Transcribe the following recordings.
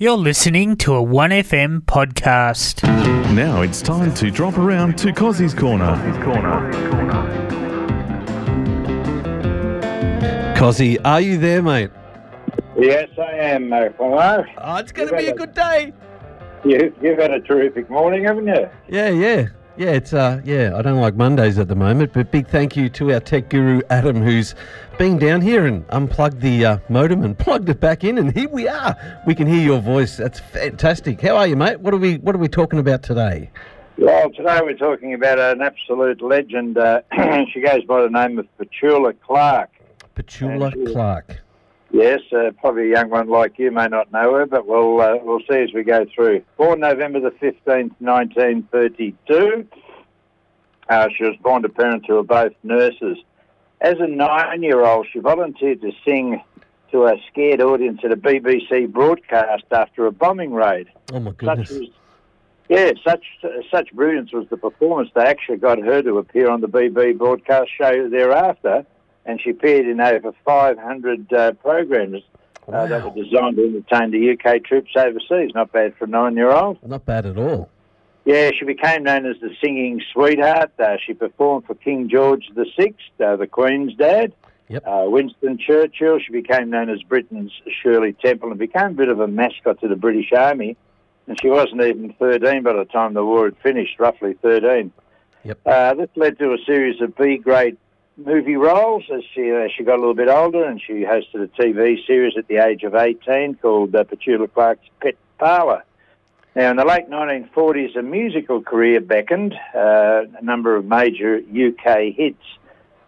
You're listening to a 1FM podcast. Now it's time to drop around to Cozzy's Corner. Cozzy, are you there, mate? Yes, I am, Mo. Oh, it's going to be a good day. You, you've had a terrific morning, haven't you? Yeah, yeah. Yeah, it's uh yeah, I don't like Mondays at the moment, but big thank you to our tech guru Adam who's been down here and unplugged the uh, modem and plugged it back in and here we are. We can hear your voice. That's fantastic. How are you, mate? What are we what are we talking about today? Well, today we're talking about an absolute legend. Uh, she goes by the name of Petula Clark. Petula Clark. Yes, uh, probably a young one like you may not know her, but we'll uh, we'll see as we go through. Born November the fifteenth, nineteen thirty-two. Uh, she was born to parents who were both nurses. As a nine-year-old, she volunteered to sing to a scared audience at a BBC broadcast after a bombing raid. Oh my Such goodness. was, yeah, such such brilliance was the performance. They actually got her to appear on the BB broadcast show thereafter, and she appeared in over 500 uh, programs uh, that were designed to entertain the UK troops overseas. Not bad for a nine-year-old. Not bad at all. Yeah, she became known as the singing sweetheart. Uh, she performed for King George VI, uh, the Queen's dad. Yep. Uh, Winston Churchill. She became known as Britain's Shirley Temple and became a bit of a mascot to the British Army. And she wasn't even 13 by the time the war had finished, roughly 13. Yep. Uh, this led to a series of B-grade movie roles as she uh, she got a little bit older, and she hosted a TV series at the age of 18 called uh, Petula Clark's Pet Parlour. Now, in the late 1940s, a musical career beckoned, uh, a number of major UK hits,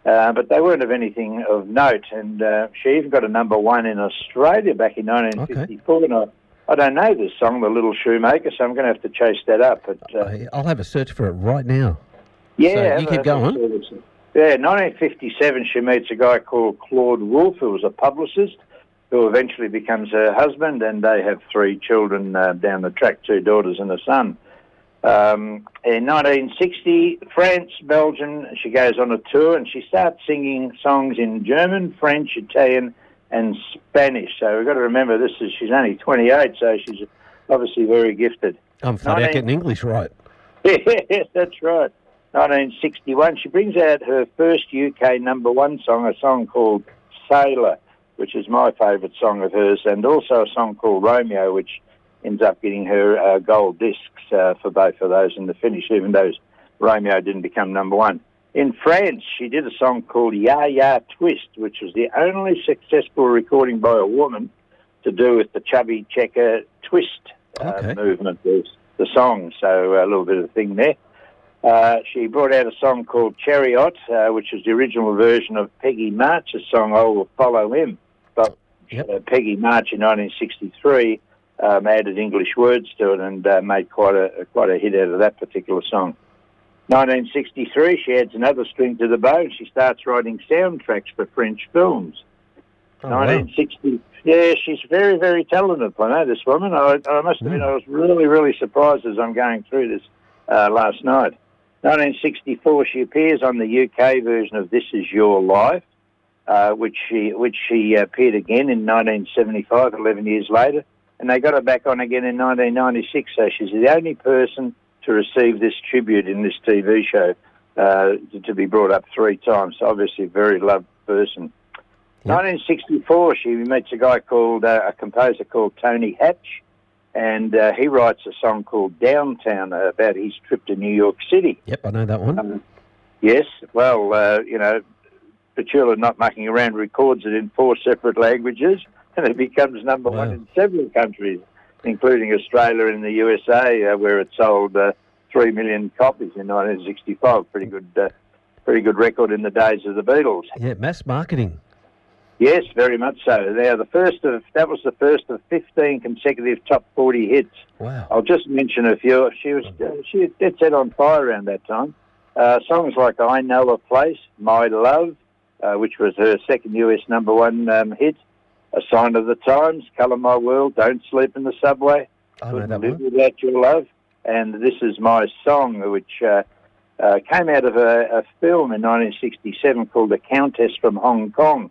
uh, but they weren't of anything of note. And uh, she even got a number one in Australia back in 1954. And I, I don't know this song, The Little Shoemaker, so I'm going to have to chase that up. But uh, I'll have a search for it right now. yeah, So you keep a- have a going. Yeah, 1957, she meets a guy called Claude Wolff, who was a publicist, who eventually becomes her husband, and they have three children uh, down the track, two daughters and a son. Um, in 1960, France, Belgium, she goes on a tour and she starts singing songs in German, French, Italian, and Spanish. So we've got to remember this is she's only 28, so she's obviously very gifted. I'm flat out getting English right. Yes, that's right. 1961, she brings out her first UK number one song, a song called Sailor, which is my favourite song of hers, and also a song called Romeo, which ends up getting her uh, gold discs uh, for both of those in the finish, even though Romeo didn't become number one. In France, she did a song called Ya Ya Twist, which was the only successful recording by a woman to do with the chubby checker twist uh, Okay. movement of the song. So a little bit of a thing there. Uh, she brought out a song called Chariot, uh, which is the original version of Peggy March's song "I Will Follow Him." But Yep. uh, Peggy March in 1963 um, added English words to it and uh, made quite a quite a hit out of that particular song. 1963, she adds another string to the bow. and She starts writing soundtracks for French films. Oh, wow. 1960. Yeah, she's very, very talented. I know this woman. I, I must admit, Mm. I was really, really surprised as I'm going through this uh, last night. 1964, she appears on the UK version of "This Is Your Life," uh, which she which she appeared again in 1975, 11 years later, and they got her back on again in 1996. So she's the only person to receive this tribute in this TV show uh, to, to be brought up three times. So obviously, a very loved person. Yep. 1964, she meets a guy called uh, a composer called Tony Hatch, and uh, he writes a song called Downtown about his trip to New York City. Yep, I know that one. Um, yes, well, uh, you know, Petula, not mucking around, records it in four separate languages, and it becomes number one in several countries, including Australia and the USA, uh, where it sold uh, three million copies in 1965. Pretty good, uh, pretty good record in the days of the Beatles. Yeah, mass marketing. Yes, very much so. Now, the first of that was the first of 15 consecutive top 40 hits. Wow. I'll just mention a few. She was uh, she was dead set on fire around that time. Uh, songs like "I Know a Place," "My Love," uh, which was her second US number one um, hit. "A Sign of the Times," "Colour My World," "Don't Sleep in the Subway," I know "Couldn't that Live one. Without Your Love," and "This Is My Song," which uh, uh, came out of a, a film in 1967 called "The Countess from Hong Kong."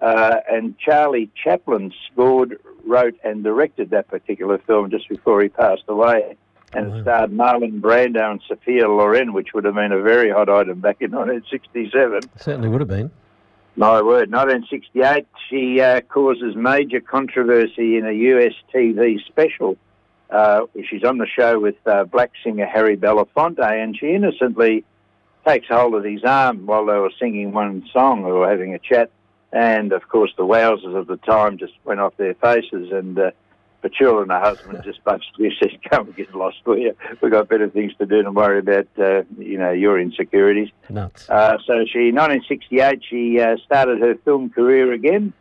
Uh, and Charlie Chaplin scored, wrote, and directed that particular film just before he passed away. And it starred Marlon Brando and Sophia Loren, which would have been a very hot item back in 1967. Certainly would have been. My word, 1968, she uh, causes major controversy in a US TV special. Uh, she's on the show with uh, black singer Harry Belafonte, and she innocently takes hold of his arm while they were singing one song or having a chat. And of course, the wowsers of the time just went off their faces, and uh, Petula and her husband just basically said, "Come and get lost, will you? We've got better things to do than worry about, uh, you know, your insecurities." Nuts. Uh, so she, 1968, she uh, started her film career again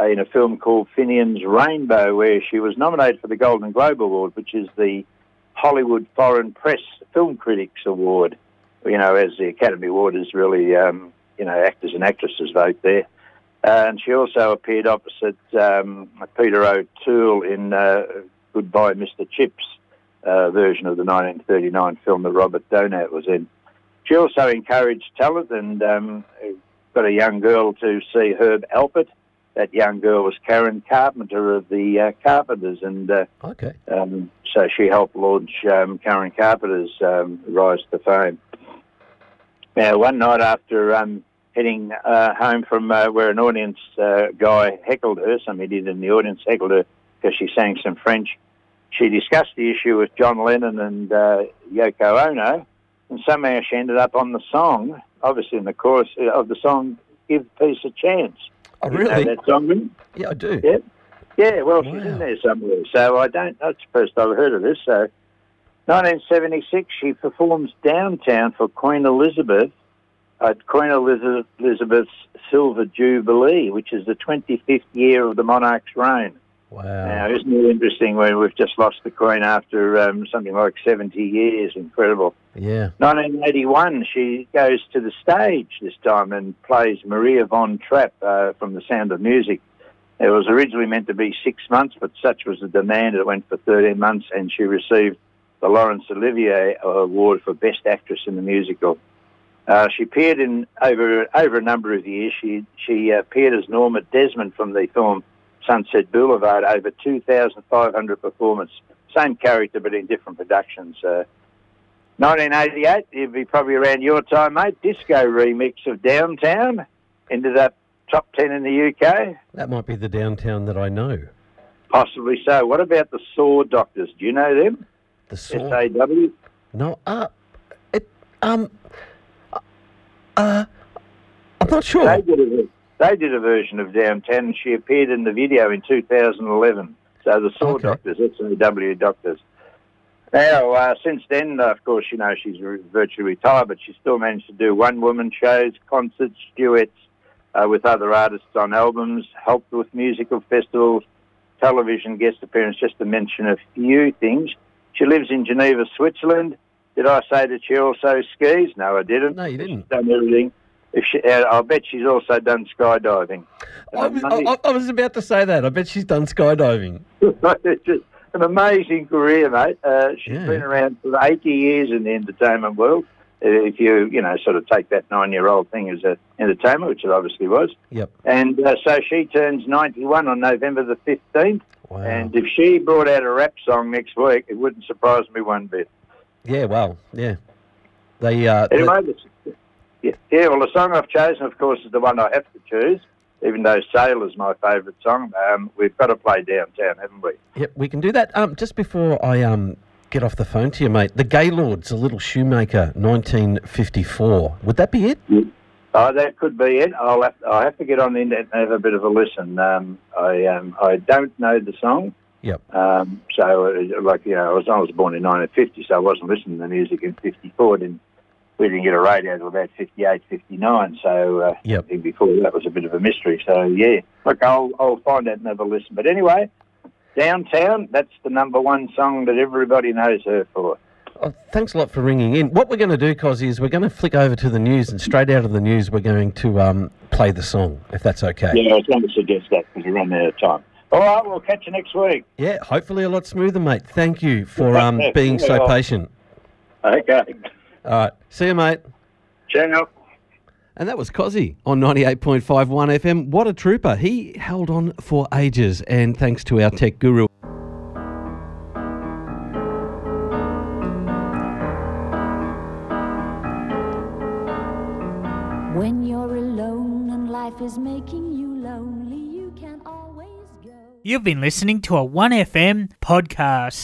uh, in a film called Finian's Rainbow, where she was nominated for the Golden Globe Award, which is the Hollywood Foreign Press Film Critics Award. You know, as the Academy Award is really, um, you know, actors and actresses vote there. Uh, and she also appeared opposite um, Peter O'Toole in uh, Goodbye, Mr. Chips uh, version of the 1939 film that Robert Donat was in. She also encouraged talent and um, got a young girl to see Herb Alpert. That young girl was Karen Carpenter of the uh, Carpenters, and uh, Okay. um, so she helped launch um, Karen Carpenter's um, rise to fame. Now, one night after um, heading uh, home from uh, where an audience uh, guy heckled her, some idiot in the audience heckled her because she sang some French, she discussed the issue with John Lennon and uh, Yoko Ono, and somehow she ended up on the song, obviously in the chorus uh, of the song "Give Peace a Chance." Oh, You know really? that song? Yeah, I do. Yeah. Yeah, well, she's in there somewhere. So I don't, that's the first I've heard of this. So 1976, she performs downtown for Queen Elizabeth at Queen Elizabeth's Silver Jubilee, which is the 25th year of the monarch's reign. Wow. Now, isn't it interesting when we've just lost the Queen after um, something like 70 years? Incredible. Yeah. 1981, she goes to the stage this time and plays Maria von Trapp uh, from The Sound of Music. It was originally meant to be six months, but such was the demand that it went for 13 months, and she received the Laurence Olivier Award for Best Actress in the Musical. Uh, she appeared in over over a number of years. She she appeared as Norma Desmond from the film Sunset Boulevard. Over 2,500 performances, same character but in different productions. Uh, 1988, it'd be probably around your time, mate. Disco remix of Downtown ended up top 10 in the UK. That might be the downtown that I know. Possibly so. What about the Saw Doctors? Do you know them? The saw. SAW? No. Uh, it. Um. Uh. I'm not sure. They did, a, they did a version of Downtown and she appeared in the video in 2011. So the Saw Okay. Doctors, SAW Doctors. Now, uh, since then, of course, you know, she's virtually retired, but she still managed to do one-woman shows, concerts, duets uh, with other artists on albums, helped with musical festivals, television guest appearance, just to mention a few things. She lives in Geneva, Switzerland. Did I say that she also skis? No, I didn't. No, you didn't. done everything. If she, uh, I'll bet she's also done skydiving. I, was- I, I was about to say that. I bet she's done skydiving. it's just an amazing career, mate. Uh, she's Yeah. been around for 80 years in the entertainment world. Uh, If you, you know, sort of take that nine-year-old thing as an entertainment, which it obviously was, Yep. and uh, so she turns 91 on November the 15th. Wow. And if she brought out a rap song next week, it wouldn't surprise me one bit. Yeah. Well. Yeah. They. Uh, Anyway, this- yeah, yeah, well, the song I've chosen, of course, is the one I have to choose. Even though Sailor's my favourite song, um, we've got to play Downtown, haven't we? Yep, we can do that. Um, just before I um get off the phone to you, mate, the Gaylords, a little shoemaker, 1954. Would that be it? Oh, that could be it. I'll have to, I'll have to get on the internet and have a bit of a listen. Um, I um, I don't know the song. Yep. Um, so, uh, like, you know, I was, I was born in 1950, so I wasn't listening to music in 54. Didn't, we didn't get a radio until about 58, 59. So, uh, Yep. I think before that was a bit of a mystery. So, yeah. Look, I'll, I'll find out and have a listen. But anyway, Downtown, that's the number one song that everybody knows her for. Oh, thanks a lot for ringing in. What we're going to do, Cosy, is we're going to flick over to the news, and straight out of the news, we're going to um, play the song, if that's okay. Yeah, I was going to suggest that because we're running out of time. All right, we'll catch you next week. Yeah, hopefully a lot smoother, mate. Thank you for um, being so Yeah. patient. Okay. All right. See you, mate. Ciao. And that was Cozzy on 98.51 FM. What a trooper. He held on for ages, and thanks to our tech guru. When you're alone and life is making you lonely, You've been listening to a 1FM podcast.